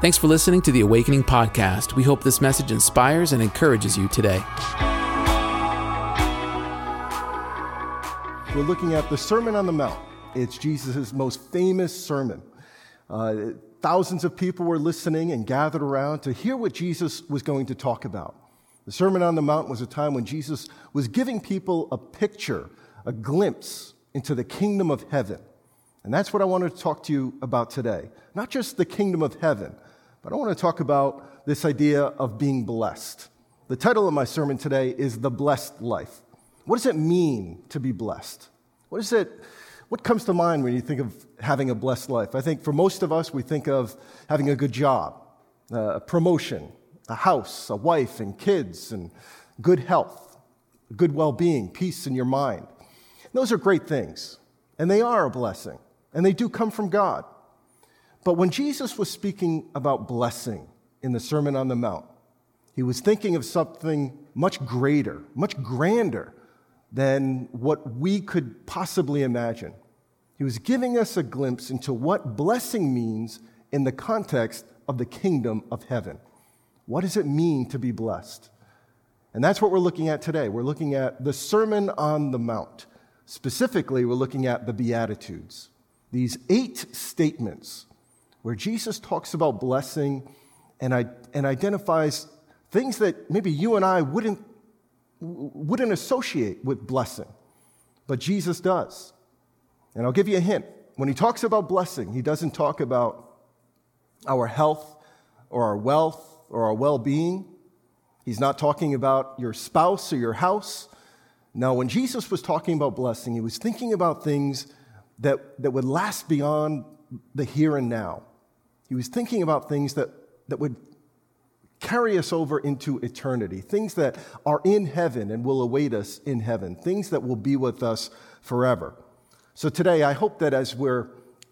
Thanks for listening to the Awakening Podcast. We hope this message inspires and encourages you today. We're looking at the Sermon on the Mount. It's Jesus' most famous sermon. Uh, thousands of people were listening and gathered around to hear what Jesus was going to talk about. The Sermon on the Mount was a time when Jesus was giving people a picture, a glimpse into the kingdom of heaven. And that's what I want to talk to you about today. Not just the kingdom of heaven, but I want to talk about this idea of being blessed. The title of my sermon today is The Blessed Life. What does it mean to be blessed? What is it? What comes to mind when you think of having a blessed life? I think for most of us, we think of having a good job, uh, a promotion, a house, a wife, and kids, and good health, good well being, peace in your mind. Those are great things, and they are a blessing, and they do come from God. But when Jesus was speaking about blessing in the Sermon on the Mount, he was thinking of something much greater, much grander than what we could possibly imagine. He was giving us a glimpse into what blessing means in the context of the kingdom of heaven. What does it mean to be blessed? And that's what we're looking at today. We're looking at the Sermon on the Mount. Specifically, we're looking at the Beatitudes, these eight statements where Jesus talks about blessing and, and identifies things that maybe you and I wouldn't, wouldn't associate with blessing, but Jesus does. And I'll give you a hint. When he talks about blessing, he doesn't talk about our health or our wealth or our well being. He's not talking about your spouse or your house. Now, when Jesus was talking about blessing, he was thinking about things that, that would last beyond the here and now. He was thinking about things that, that would carry us over into eternity, things that are in heaven and will await us in heaven, things that will be with us forever. So today, I hope that as we're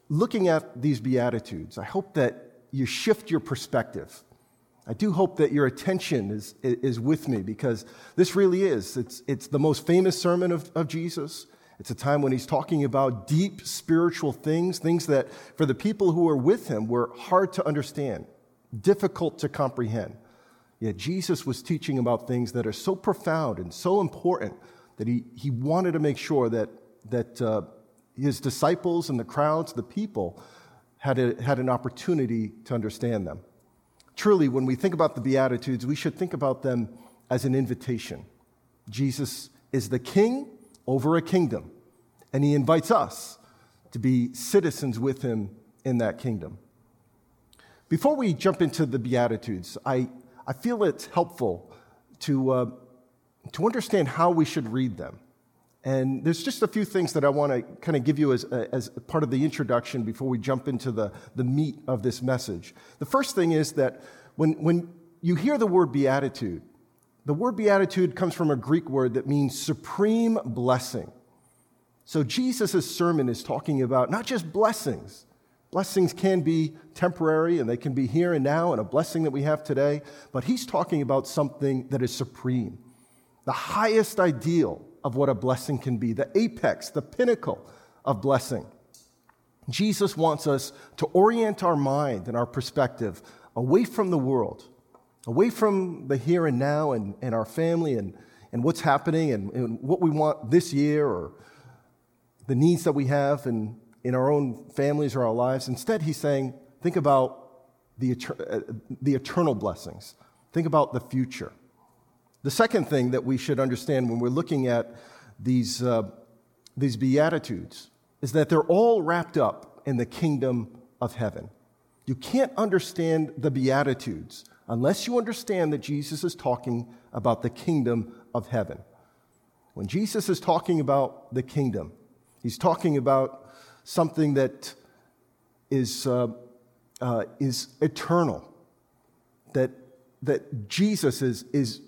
looking at these Beatitudes, I hope that you shift your perspective. I do hope that your attention is, is with me because this really is. It's, it's the most famous sermon of, of Jesus. It's a time when he's talking about deep spiritual things, things that for the people who were with him were hard to understand, difficult to comprehend. Yet Jesus was teaching about things that are so profound and so important that he, he wanted to make sure that, that uh, his disciples and the crowds, the people, had, a, had an opportunity to understand them. Truly, when we think about the Beatitudes, we should think about them as an invitation. Jesus is the king over a kingdom, and he invites us to be citizens with him in that kingdom. Before we jump into the Beatitudes, I, I feel it's helpful to, uh, to understand how we should read them. And there's just a few things that I want to kind of give you as, as part of the introduction before we jump into the, the meat of this message. The first thing is that when, when you hear the word beatitude, the word beatitude comes from a Greek word that means supreme blessing. So Jesus' sermon is talking about not just blessings. Blessings can be temporary and they can be here and now and a blessing that we have today, but he's talking about something that is supreme. The highest ideal of what a blessing can be, the apex, the pinnacle of blessing. Jesus wants us to orient our mind and our perspective away from the world away from the here and now and, and our family and, and what's happening and, and what we want this year or the needs that we have in, in our own families or our lives. Instead, he's saying, think about the, uh, the eternal blessings, think about the future. The second thing that we should understand when we're looking at these, uh, these Beatitudes is that they're all wrapped up in the kingdom of heaven. You can't understand the Beatitudes unless you understand that Jesus is talking about the kingdom of heaven. When Jesus is talking about the kingdom, he's talking about something that is, uh, uh, is eternal, that, that Jesus is, is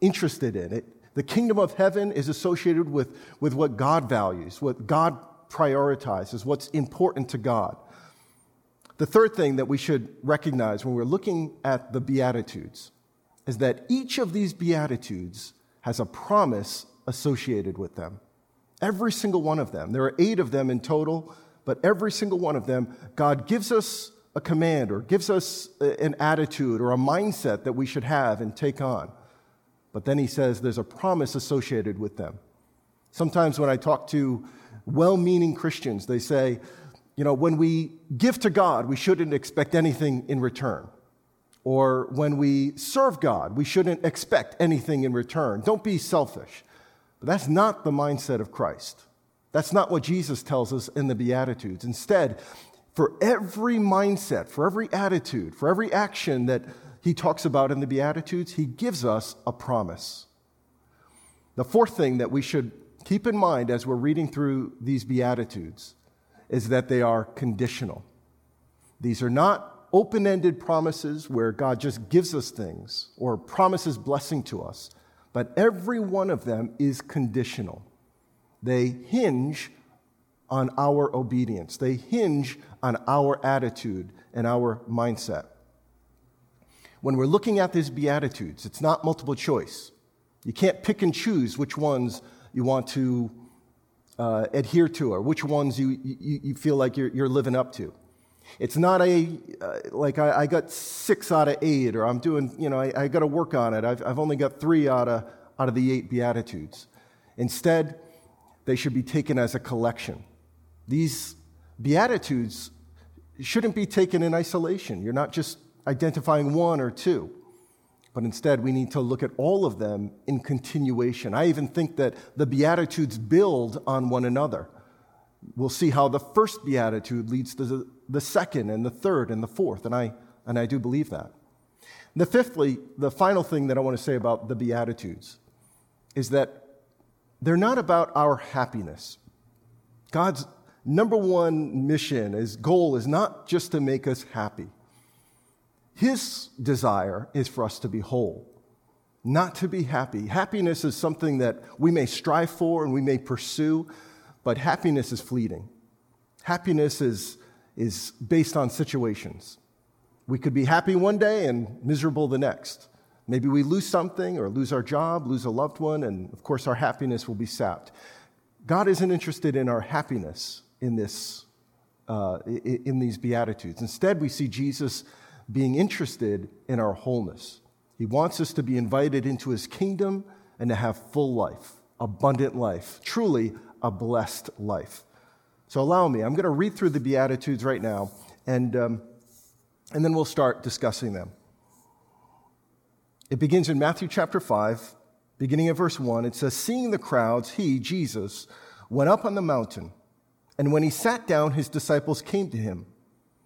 interested in. It, the kingdom of heaven is associated with, with what God values, what God prioritizes, what's important to God. The third thing that we should recognize when we're looking at the Beatitudes is that each of these Beatitudes has a promise associated with them. Every single one of them. There are eight of them in total, but every single one of them, God gives us a command or gives us uh, an attitude or a mindset that we should have and take on. But then he says there's a promise associated with them. Sometimes when I talk to well meaning Christians, they say, you know, when we give to God, we shouldn't expect anything in return. Or when we serve God, we shouldn't expect anything in return. Don't be selfish. But that's not the mindset of Christ. That's not what Jesus tells us in the Beatitudes. Instead, for every mindset, for every attitude, for every action that he talks about in the Beatitudes, he gives us a promise. The fourth thing that we should keep in mind as we're reading through these Beatitudes is that they are conditional. These are not open ended promises where God just gives us things or promises blessing to us, but every one of them is conditional. They hinge on our obedience, they hinge on our attitude and our mindset. When we're looking at these Beatitudes, it's not multiple choice. You can't pick and choose which ones you want to uh, adhere to or which ones you, you, you feel like you're, you're, living up to. It's not a, uh, like, I, I, got six out of eight, or I'm doing, you know, I, I got to work on it. I've, I've only got three out of, out of the eight Beatitudes. Instead, they should be taken as a collection. These Beatitudes shouldn't be taken in isolation. You're not just identifying one or two, but instead we need to look at all of them in continuation. I even think that the Beatitudes build on one another. We'll see how the first Beatitude leads to the, second and the third and the fourth, and I, and I do believe that. The fifthly, the final thing that I want to say about the Beatitudes is that they're not about our happiness. God's number one mission, his goal is not just to make us happy. His desire is for us to be whole, not to be happy. Happiness is something that we may strive for and we may pursue, but happiness is fleeting. Happiness is, is based on situations. We could be happy one day and miserable the next. Maybe we lose something or lose our job, lose a loved one, and of course our happiness will be sapped. God isn't interested in our happiness in, this, uh, in these Beatitudes. Instead, we see Jesus being interested in our wholeness. He wants us to be invited into his kingdom and to have full life, abundant life, truly a blessed life. So allow me, I'm going to read through the Beatitudes right now, and, um, and then we'll start discussing them. It begins in Matthew chapter 5, beginning at verse 1. It says, Seeing the crowds, he, Jesus, went up on the mountain. And when he sat down, his disciples came to him.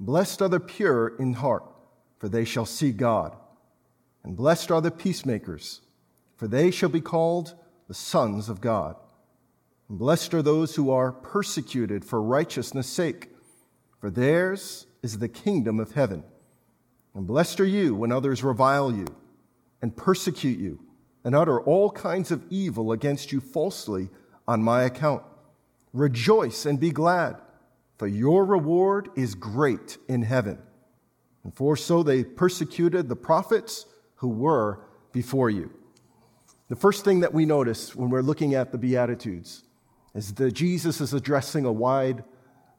Blessed are the pure in heart, for they shall see God. And blessed are the peacemakers, for they shall be called the sons of God. And blessed are those who are persecuted for righteousness' sake, for theirs is the kingdom of heaven. And blessed are you when others revile you and persecute you and utter all kinds of evil against you falsely on my account. Rejoice and be glad, for your reward is great in heaven. And for so they persecuted the prophets who were before you. The first thing that we notice when we're looking at the Beatitudes is that Jesus is addressing a wide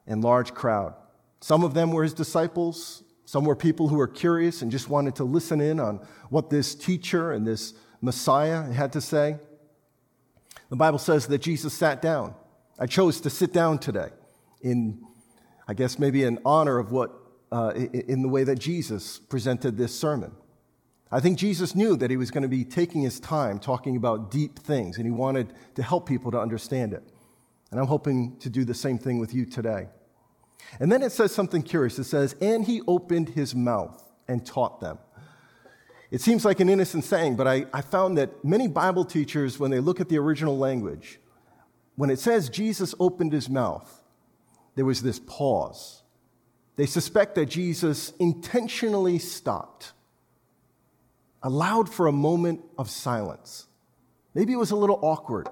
and large crowd. Some of them were his disciples, some were people who were curious and just wanted to listen in on what this teacher and this Messiah had to say. The Bible says that Jesus sat down. I chose to sit down today in, I guess, maybe in honor of what, uh, in the way that Jesus presented this sermon. I think Jesus knew that he was going to be taking his time talking about deep things, and he wanted to help people to understand it. And I'm hoping to do the same thing with you today. And then it says something curious. It says, And he opened his mouth and taught them. It seems like an innocent saying, but I, I found that many Bible teachers, when they look at the original language, when it says Jesus opened his mouth, there was this pause. They suspect that Jesus intentionally stopped, allowed for a moment of silence. Maybe it was a little awkward,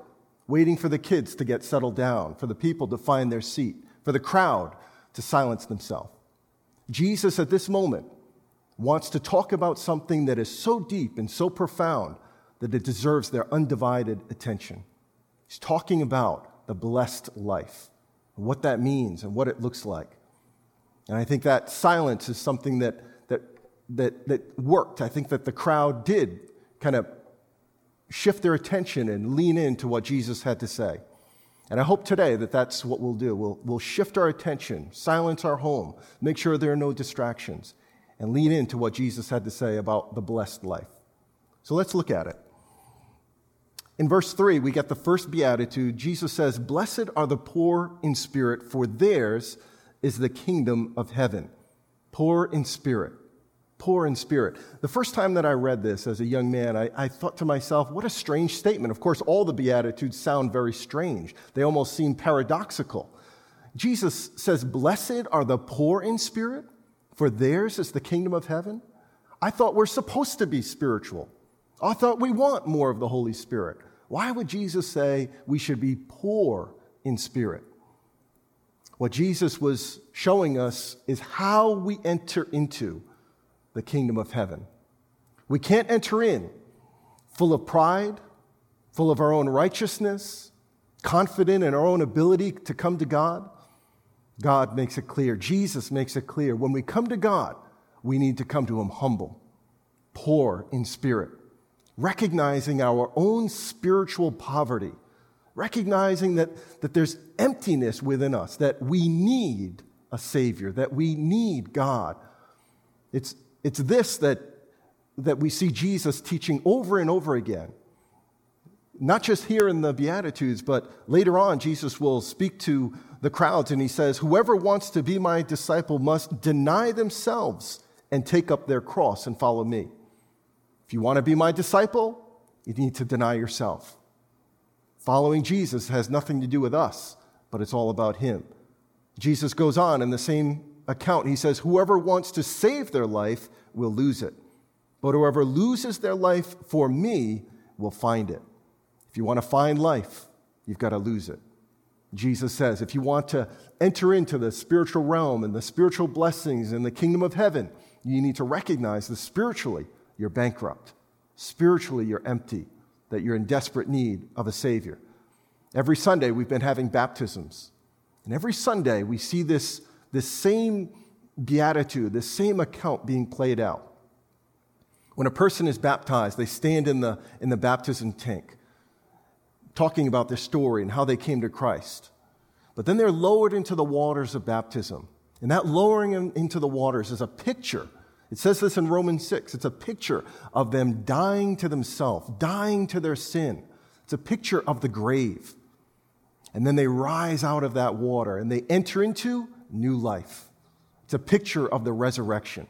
waiting for the kids to get settled down, for the people to find their seat, for the crowd to silence themselves. Jesus, at this moment, wants to talk about something that is so deep and so profound that it deserves their undivided attention. He's talking about the blessed life, what that means, and what it looks like. And I think that silence is something that, that, that, that worked. I think that the crowd did kind of shift their attention and lean into what Jesus had to say. And I hope today that that's what we'll do. We'll, we'll shift our attention, silence our home, make sure there are no distractions, and lean into what Jesus had to say about the blessed life. So let's look at it. In verse 3, we get the first beatitude. Jesus says, Blessed are the poor in spirit, for theirs is the kingdom of heaven. Poor in spirit. Poor in spirit. The first time that I read this as a young man, I, I, thought to myself, what a strange statement. Of course, all the Beatitudes sound very strange, they almost seem paradoxical. Jesus says, Blessed are the poor in spirit, for theirs is the kingdom of heaven. I thought we're supposed to be spiritual. I thought we want more of the Holy Spirit. Why would Jesus say we should be poor in spirit? What Jesus was showing us is how we enter into the kingdom of heaven. We can't enter in full of pride, full of our own righteousness, confident in our own ability to come to God. God makes it clear, Jesus makes it clear. When we come to God, we need to come to Him humble, poor in spirit, recognizing our own spiritual poverty recognizing that, that there's emptiness within us, that we need a Savior, that we need God. It's, it's this that, that we see Jesus teaching over and over again. Not just here in the Beatitudes, but later on, Jesus will speak to the crowds and he says, Whoever wants to be my disciple must deny themselves and take up their cross and follow me. If you want to be my disciple, you need to deny yourself. Following Jesus has nothing to do with us, but it's all about Him. Jesus goes on in the same account. He says, Whoever wants to save their life will lose it, but whoever loses their life for me will find it. If you want to find life, you've got to lose it. Jesus says, if you want to enter into the spiritual realm and the spiritual blessings and the kingdom of heaven, you need to recognize that spiritually you're bankrupt. Spiritually, you're empty that you're in desperate need of a Savior. Every Sunday, we've been having baptisms. And every Sunday, we see this, this same beatitude, this same account being played out. When a person is baptized, they stand in the, in the baptism tank, talking about their story and how they came to Christ. But then they're lowered into the waters of baptism. And that lowering into the waters is a picture it says this in Romans 6. It's a picture of them dying to themselves, dying to their sin. It's a picture of the grave. And then they rise out of that water and they enter into new life. It's a picture of the resurrection.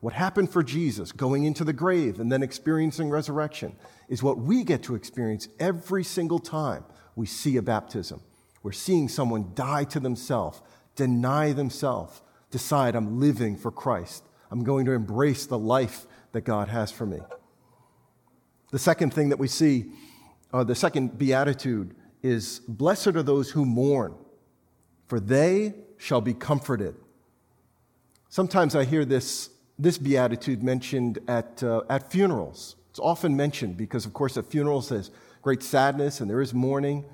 What happened for Jesus, going into the grave and then experiencing resurrection, is what we get to experience every single time we see a baptism. We're seeing someone die to themselves, deny themselves, decide, I'm living for Christ. I'm going to embrace the life that God has for me. The second thing that we see, uh, the second beatitude, is Blessed are those who mourn, for they shall be comforted. Sometimes I hear this, this beatitude mentioned at, uh, at funerals. It's often mentioned because, of course, at funerals there's great sadness and there is mourning.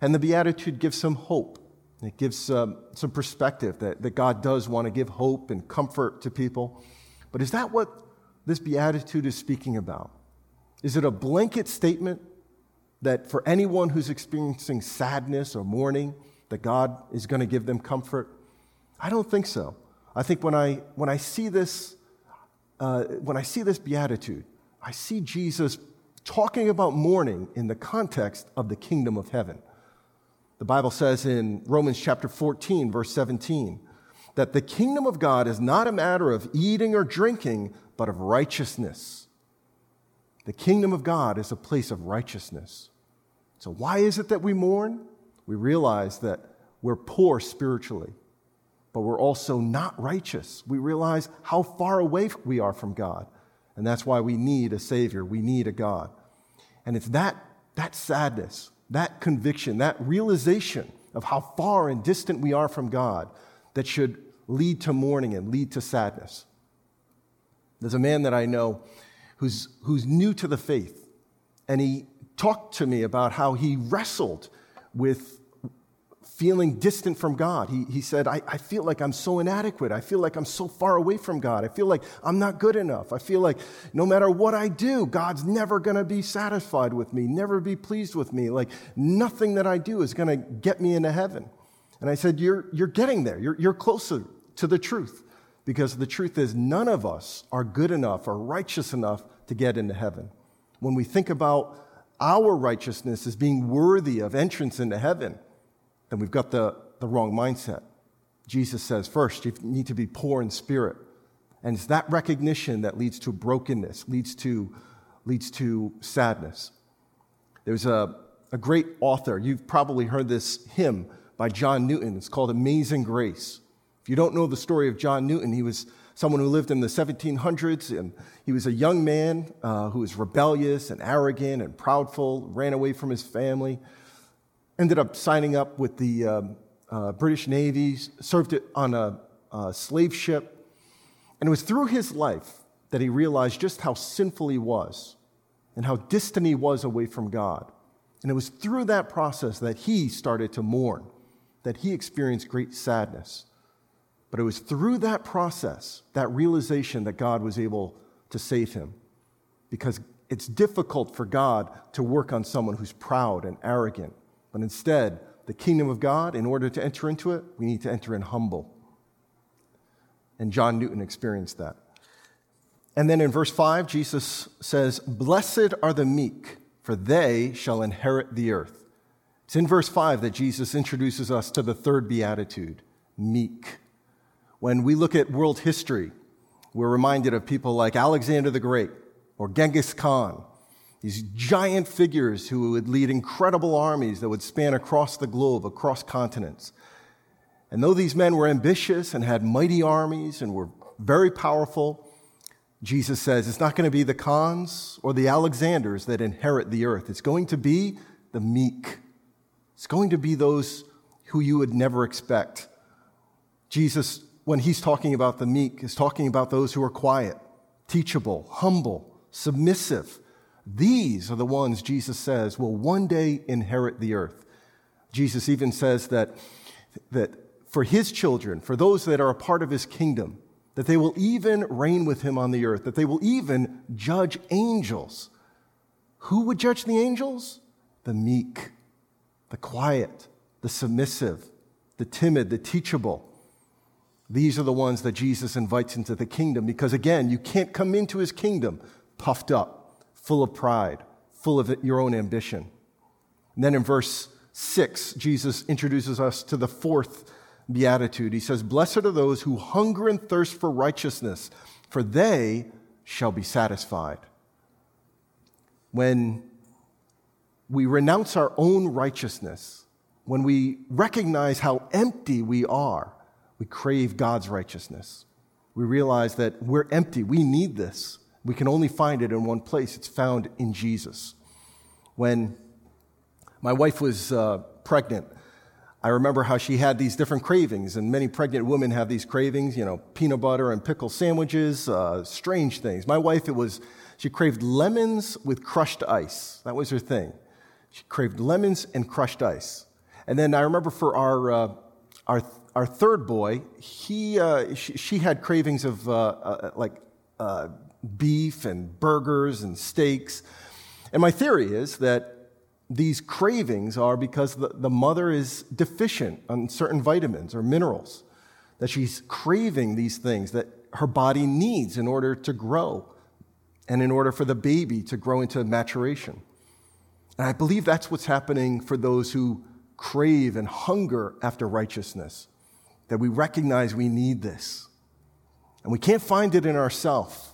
And the beatitude gives some hope. It gives um, some perspective that, that God does want to give hope and comfort to people. But is that what this beatitude is speaking about? Is it a blanket statement that for anyone who's experiencing sadness or mourning, that God is going to give them comfort? I don't think so. I think when I, when I see this, uh, when I see this beatitude, I see Jesus talking about mourning in the context of the kingdom of heaven. The Bible says in Romans chapter 14, verse 17, that the kingdom of God is not a matter of eating or drinking, but of righteousness. The kingdom of God is a place of righteousness. So, why is it that we mourn? We realize that we're poor spiritually. but we're also not righteous. We realize how far away we are from God. And that's why we need a Savior. We need a God. And it's that, that sadness, that conviction, that realization of how far and distant we are from God that should lead to mourning and lead to sadness. There's a man that I know who's, who's new to the faith, and he talked to me about how he wrestled with feeling distant from God. He, he said, I, I feel like I'm so inadequate. I feel like I'm so far away from God. I feel like I'm not good enough. I feel like no matter what I do, God's never going to be satisfied with me, never be pleased with me. Like nothing that I do is going to get me into heaven. And I said, You're, you're getting there. You're, you're closer to the truth. Because the truth is, none of us are good enough or righteous enough to get into heaven. When we think about our righteousness as being worthy of entrance into heaven, then we've got the, the wrong mindset. Jesus says, first, you need to be poor in spirit. And it's that recognition that leads to brokenness, leads to, leads to sadness. There's a, a great author, you've probably heard this hymn by John Newton. It's called Amazing Grace. If you don't know the story of John Newton, he was someone who lived in the 1700s, and he was a young man uh, who was rebellious and arrogant and proudful, ran away from his family ended up signing up with the um, uh, British Navy, served it on a, a slave ship. And it was through his life that he realized just how sinful he was and how distant he was away from God. And it was through that process that he started to mourn, that he experienced great sadness. But it was through that process, that realization, that God was able to save him. Because it's difficult for God to work on someone who's proud and arrogant but instead, the kingdom of God, in order to enter into it, we need to enter in humble. And John Newton experienced that. And then in verse 5, Jesus says, Blessed are the meek, for they shall inherit the earth. It's in verse 5 that Jesus introduces us to the third beatitude meek. When we look at world history, we're reminded of people like Alexander the Great or Genghis Khan these giant figures who would lead incredible armies that would span across the globe, across continents. And though these men were ambitious and had mighty armies and were very powerful, Jesus says it's not going to be the Khans or the Alexanders that inherit the earth. It's going to be the meek. It's going to be those who you would never expect. Jesus, when he's talking about the meek, is talking about those who are quiet, teachable, humble, submissive these are the ones Jesus says will one day inherit the earth. Jesus even says that, that for his children, for those that are a part of his kingdom, that they will even reign with him on the earth, that they will even judge angels. Who would judge the angels? The meek, the quiet, the submissive, the timid, the teachable. These are the ones that Jesus invites into the kingdom because, again, you can't come into his kingdom puffed up full of pride, full of your own ambition. And then in verse 6, Jesus introduces us to the fourth beatitude. He says, Blessed are those who hunger and thirst for righteousness, for they shall be satisfied. When we renounce our own righteousness, when we recognize how empty we are, we crave God's righteousness. We realize that we're empty. We need this. We can only find it in one place it's found in Jesus. When my wife was uh, pregnant, I remember how she had these different cravings, and many pregnant women have these cravings, you know, peanut butter and pickle sandwiches, uh, strange things. My wife, it was, she craved lemons with crushed ice. That was her thing. She craved lemons and crushed ice. And then I remember for our, uh, our, our third boy, he, uh, she, she, had cravings of uh, uh, like beef and burgers and steaks. And my theory is that these cravings are because the, the mother is deficient on certain vitamins or minerals, that she's craving these things that her body needs in order to grow and in order for the baby to grow into maturation. And I believe that's what's happening for those who crave and hunger after righteousness, that we recognize we need this. And we can't find it in ourselves.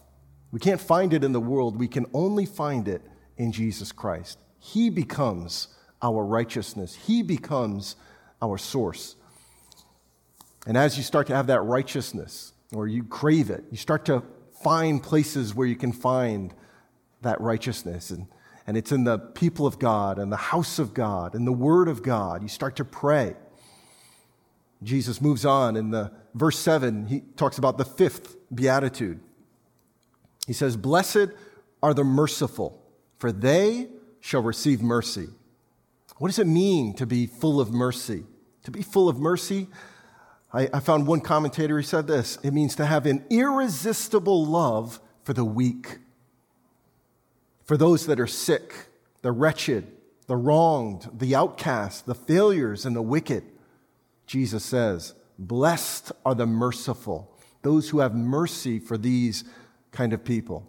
We can't find it in the world. We can only find it in Jesus Christ. He becomes our righteousness, He becomes our source. And as you start to have that righteousness, or you crave it, you start to find places where you can find that righteousness. And, and it's in the people of God and the house of God and the word of God. You start to pray. Jesus moves on in the verse 7, he talks about the fifth beatitude. He says, Blessed are the merciful, for they shall receive mercy. What does it mean to be full of mercy? To be full of mercy, I, I found one commentator who said this it means to have an irresistible love for the weak, for those that are sick, the wretched, the wronged, the outcast, the failures, and the wicked. Jesus says, Blessed are the merciful, those who have mercy for these kind of people.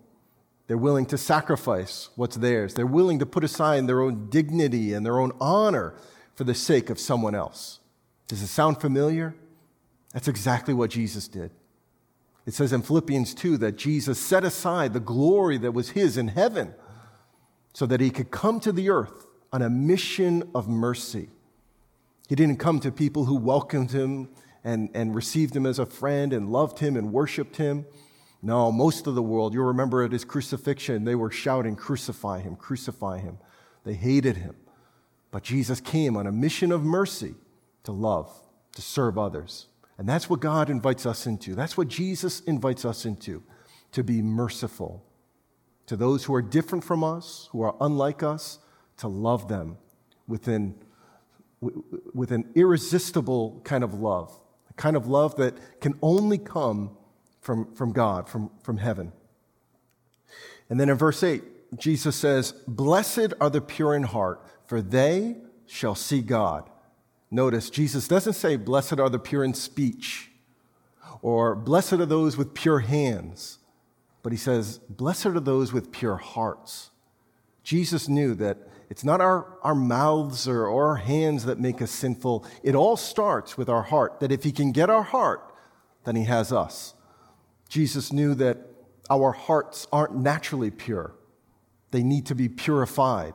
They're willing to sacrifice what's theirs. They're willing to put aside their own dignity and their own honor for the sake of someone else. Does it sound familiar? That's exactly what Jesus did. It says in Philippians 2 that Jesus set aside the glory that was his in heaven so that he could come to the earth on a mission of mercy. He didn't come to people who welcomed him and, and received him as a friend and loved him and worshiped him. No, most of the world, you'll remember at his crucifixion, they were shouting, Crucify him, crucify him. They hated him. But Jesus came on a mission of mercy to love, to serve others. And that's what God invites us into. That's what Jesus invites us into to be merciful to those who are different from us, who are unlike us, to love them within, with an irresistible kind of love, a kind of love that can only come from, from God, from, from heaven. And then in verse 8, Jesus says, Blessed are the pure in heart, for they shall see God. Notice, Jesus doesn't say, Blessed are the pure in speech, or Blessed are those with pure hands, but he says, Blessed are those with pure hearts. Jesus knew that it's not our, our mouths or, or our hands that make us sinful. It all starts with our heart, that if he can get our heart, then he has us. Jesus knew that our hearts aren't naturally pure, they need to be purified.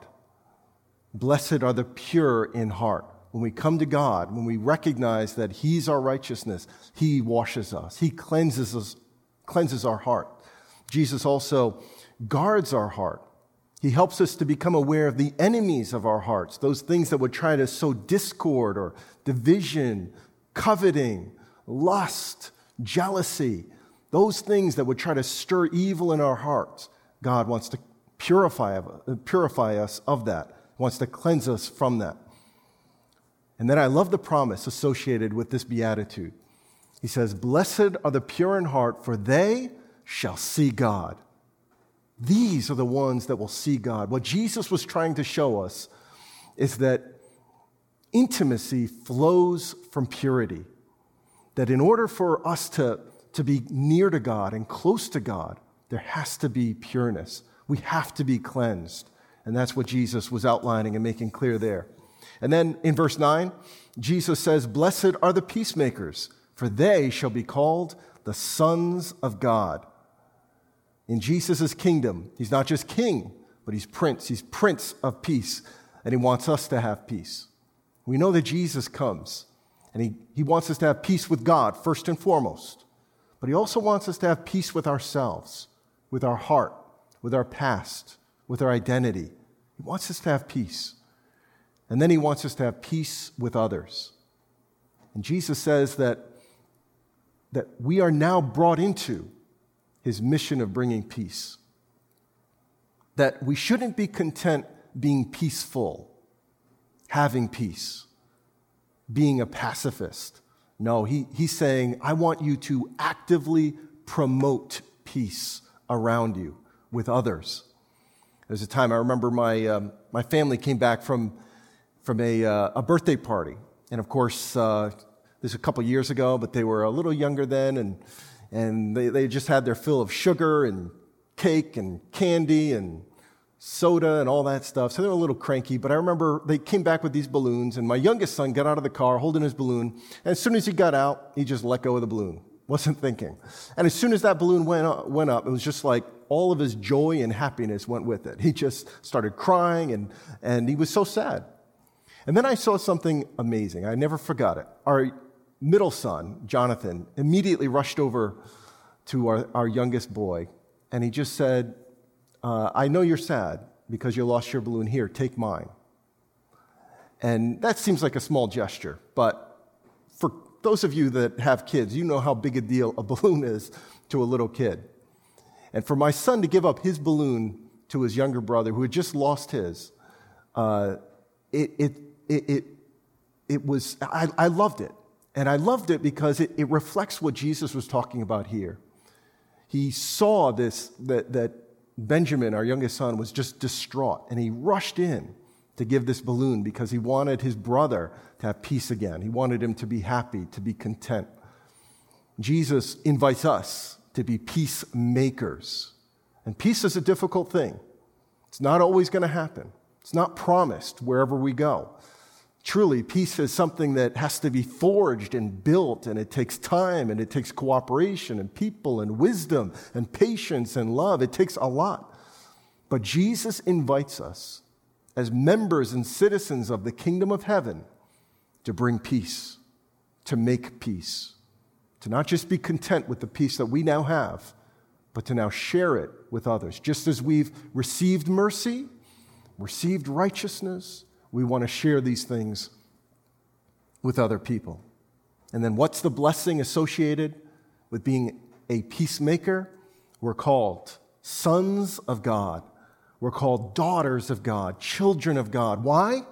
Blessed are the pure in heart. When we come to God, when we recognize that He's our righteousness, He washes us, He cleanses us, cleanses our heart. Jesus also guards our heart. He helps us to become aware of the enemies of our hearts, those things that would try to sow discord or division, coveting, lust, jealousy, those things that would try to stir evil in our hearts, God wants to purify, purify us of that, wants to cleanse us from that. And then I love the promise associated with this beatitude. He says, Blessed are the pure in heart, for they shall see God. These are the ones that will see God. What Jesus was trying to show us is that intimacy flows from purity. That in order for us to to be near to God and close to God, there has to be pureness. We have to be cleansed. And that's what Jesus was outlining and making clear there. And then in verse 9, Jesus says, Blessed are the peacemakers, for they shall be called the sons of God. In Jesus' kingdom, he's not just king, but he's prince. He's prince of peace, and he wants us to have peace. We know that Jesus comes, and he, he wants us to have peace with God first and foremost. But He also wants us to have peace with ourselves, with our heart, with our past, with our identity. He wants us to have peace. And then He wants us to have peace with others. And Jesus says that, that we are now brought into His mission of bringing peace. That we shouldn't be content being peaceful, having peace, being a pacifist no, he, he's saying, I want you to actively promote peace around you with others. There's a time I remember my, um, my family came back from, from a, uh, a birthday party. And of course, uh, this was a couple years ago, but they were a little younger then, and, and they, they just had their fill of sugar and cake and candy and soda and all that stuff. So they were a little cranky, but I remember they came back with these balloons, and my youngest son got out of the car holding his balloon. And as soon as he got out, he just let go of the balloon. Wasn't thinking. And as soon as that balloon went up, went up, it was just like all of his joy and happiness went with it. He just started crying, and, and he was so sad. And then I saw something amazing. I never forgot it. Our, middle son, Jonathan, immediately rushed over to our, our youngest boy and he just said, uh, I know you're sad because you lost your balloon. Here, take mine. And that seems like a small gesture, but for those of you that have kids, you know how big a deal a balloon is to a little kid. And for my son to give up his balloon to his younger brother who had just lost his, uh, it, it, it, it, it was, I, I loved it. And I loved it because it, it reflects what Jesus was talking about here. He saw this, that, that Benjamin, our youngest son, was just distraught, and he rushed in to give this balloon because he wanted his brother to have peace again. He wanted him to be happy, to be content. Jesus invites us to be peacemakers. And peace is a difficult thing. It's not always going to happen, it's not promised wherever we go. Truly, peace is something that has to be forged and built, and it takes time, and it takes cooperation, and people, and wisdom, and patience, and love. It takes a lot. But Jesus invites us, as members and citizens of the kingdom of heaven, to bring peace, to make peace, to not just be content with the peace that we now have, but to now share it with others. Just as we've received mercy, received righteousness, we want to share these things with other people. And then what's the blessing associated with being a peacemaker? We're called sons of God. We're called daughters of God, children of God. Why?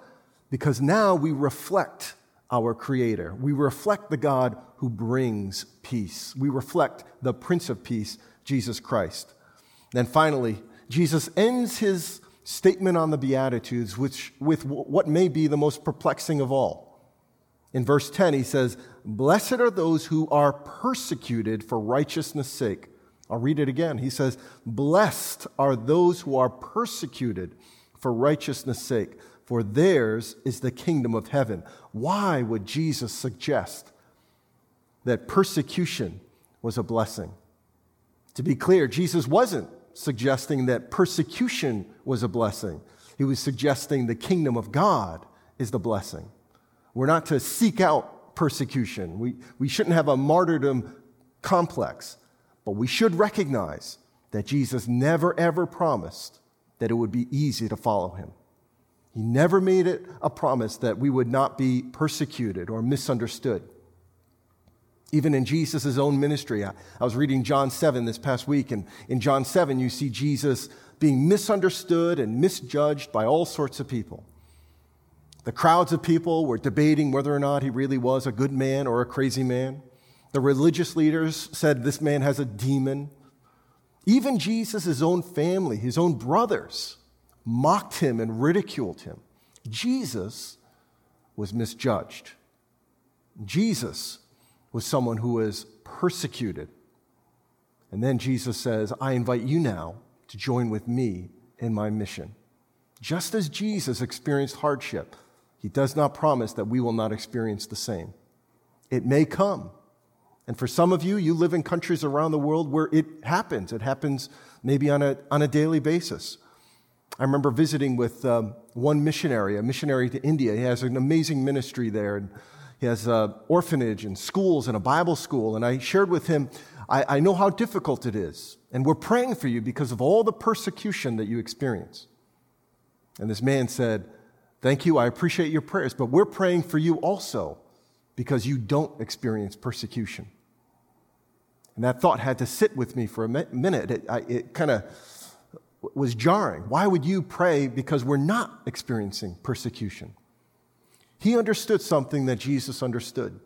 Because now we reflect our Creator. We reflect the God who brings peace. We reflect the Prince of Peace, Jesus Christ. Then finally, Jesus ends his statement on the Beatitudes which, with what may be the most perplexing of all. In verse 10, he says, Blessed are those who are persecuted for righteousness' sake. I'll read it again. He says, Blessed are those who are persecuted for righteousness' sake, for theirs is the kingdom of heaven. Why would Jesus suggest that persecution was a blessing? To be clear, Jesus wasn't suggesting that persecution was a blessing. He was suggesting the kingdom of God is the blessing. We're not to seek out persecution. We, we shouldn't have a martyrdom complex, but we should recognize that Jesus never ever promised that it would be easy to follow him. He never made it a promise that we would not be persecuted or misunderstood. Even in Jesus' own ministry, I, I was reading John 7 this past week, and in John 7, you see Jesus being misunderstood and misjudged by all sorts of people. The crowds of people were debating whether or not he really was a good man or a crazy man. The religious leaders said this man has a demon. Even Jesus' own family, his own brothers, mocked him and ridiculed him. Jesus was misjudged. Jesus was someone who was persecuted. And then Jesus says, I invite you now to join with me in my mission. Just as Jesus experienced hardship, he does not promise that we will not experience the same. It may come. And for some of you, you live in countries around the world where it happens. It happens maybe on a, on a daily basis. I remember visiting with um, one missionary, a missionary to India. He has an amazing ministry there. And he has an orphanage and schools and a Bible school. And I shared with him, I, I know how difficult it is. And we're praying for you because of all the persecution that you experience. And this man said, Thank you, I appreciate your prayers, but we're praying for you also because you don't experience persecution. And that thought had to sit with me for a minute. It, it kind of was jarring. Why would you pray because we're not experiencing persecution? He understood something that Jesus understood.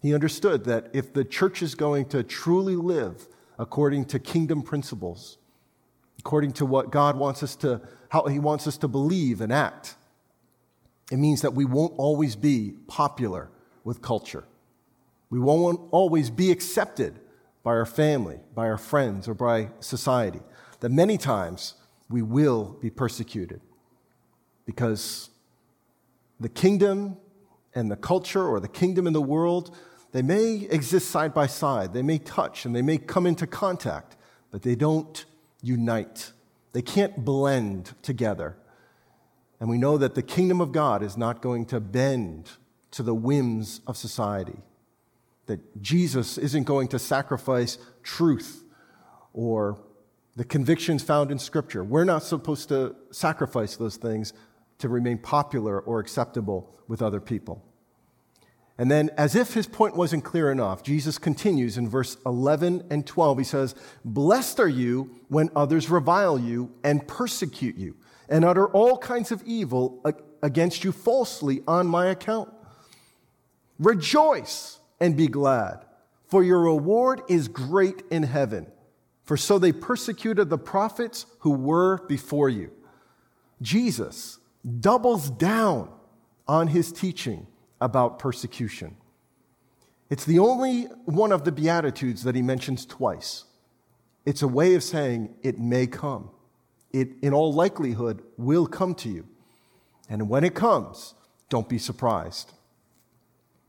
He understood that if the church is going to truly live according to kingdom principles, according to what God wants us to, how He wants us to believe and act, it means that we won't always be popular with culture. We won't always be accepted by our family, by our friends, or by society. That many times we will be persecuted because the kingdom and the culture or the kingdom and the world, they may exist side by side. They may touch and they may come into contact, but they don't unite. They can't blend together. And we know that the kingdom of God is not going to bend to the whims of society. that Jesus isn't going to sacrifice truth or the convictions found in Scripture. We're not supposed to sacrifice those things to remain popular or acceptable with other people. And then, as if his point wasn't clear enough, Jesus continues in verse 11 and 12. He says, Blessed are you when others revile you and persecute you and utter all kinds of evil against you falsely on my account. Rejoice and be glad, for your reward is great in heaven. For so they persecuted the prophets who were before you. Jesus doubles down on his teaching about persecution. It's the only one of the Beatitudes that he mentions twice. It's a way of saying it may come. It, in all likelihood, will come to you. And when it comes, don't be surprised.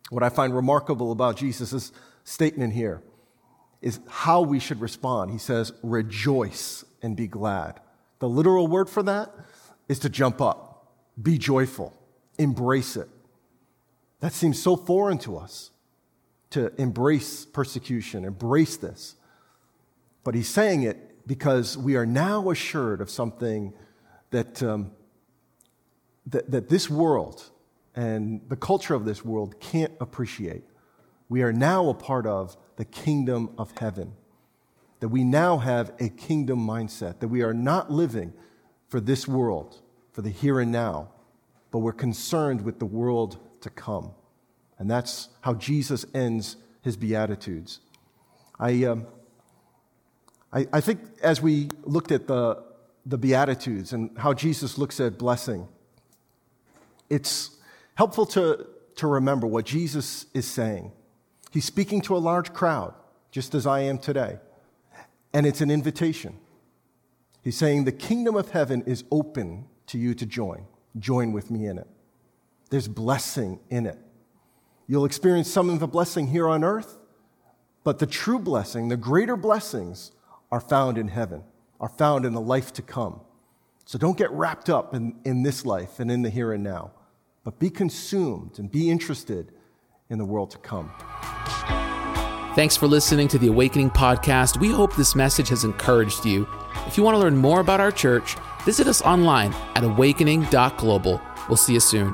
What I find remarkable about Jesus' statement here is how we should respond. He says, rejoice and be glad. The literal word for that is to jump up, be joyful, embrace it. That seems so foreign to us to embrace persecution, embrace this. But he's saying it because we are now assured of something that, um, that, that this world and the culture of this world can't appreciate. We are now a part of the kingdom of heaven, that we now have a kingdom mindset, that we are not living for this world, for the here and now, but we're concerned with the world to come. And that's how Jesus ends his Beatitudes. I, um, I, I think as we looked at the, the Beatitudes and how Jesus looks at blessing, it's helpful to, to remember what Jesus is saying. He's speaking to a large crowd, just as I am today, and it's an invitation. He's saying, The kingdom of heaven is open to you to join. Join with me in it. There's blessing in it. You'll experience some of the blessing here on earth, but the true blessing, the greater blessings, are found in heaven, are found in the life to come. So don't get wrapped up in, in this life and in the here and now, but be consumed and be interested in the world to come. Thanks for listening to the Awakening Podcast. We hope this message has encouraged you. If you want to learn more about our church, visit us online at awakening.global. We'll see you soon.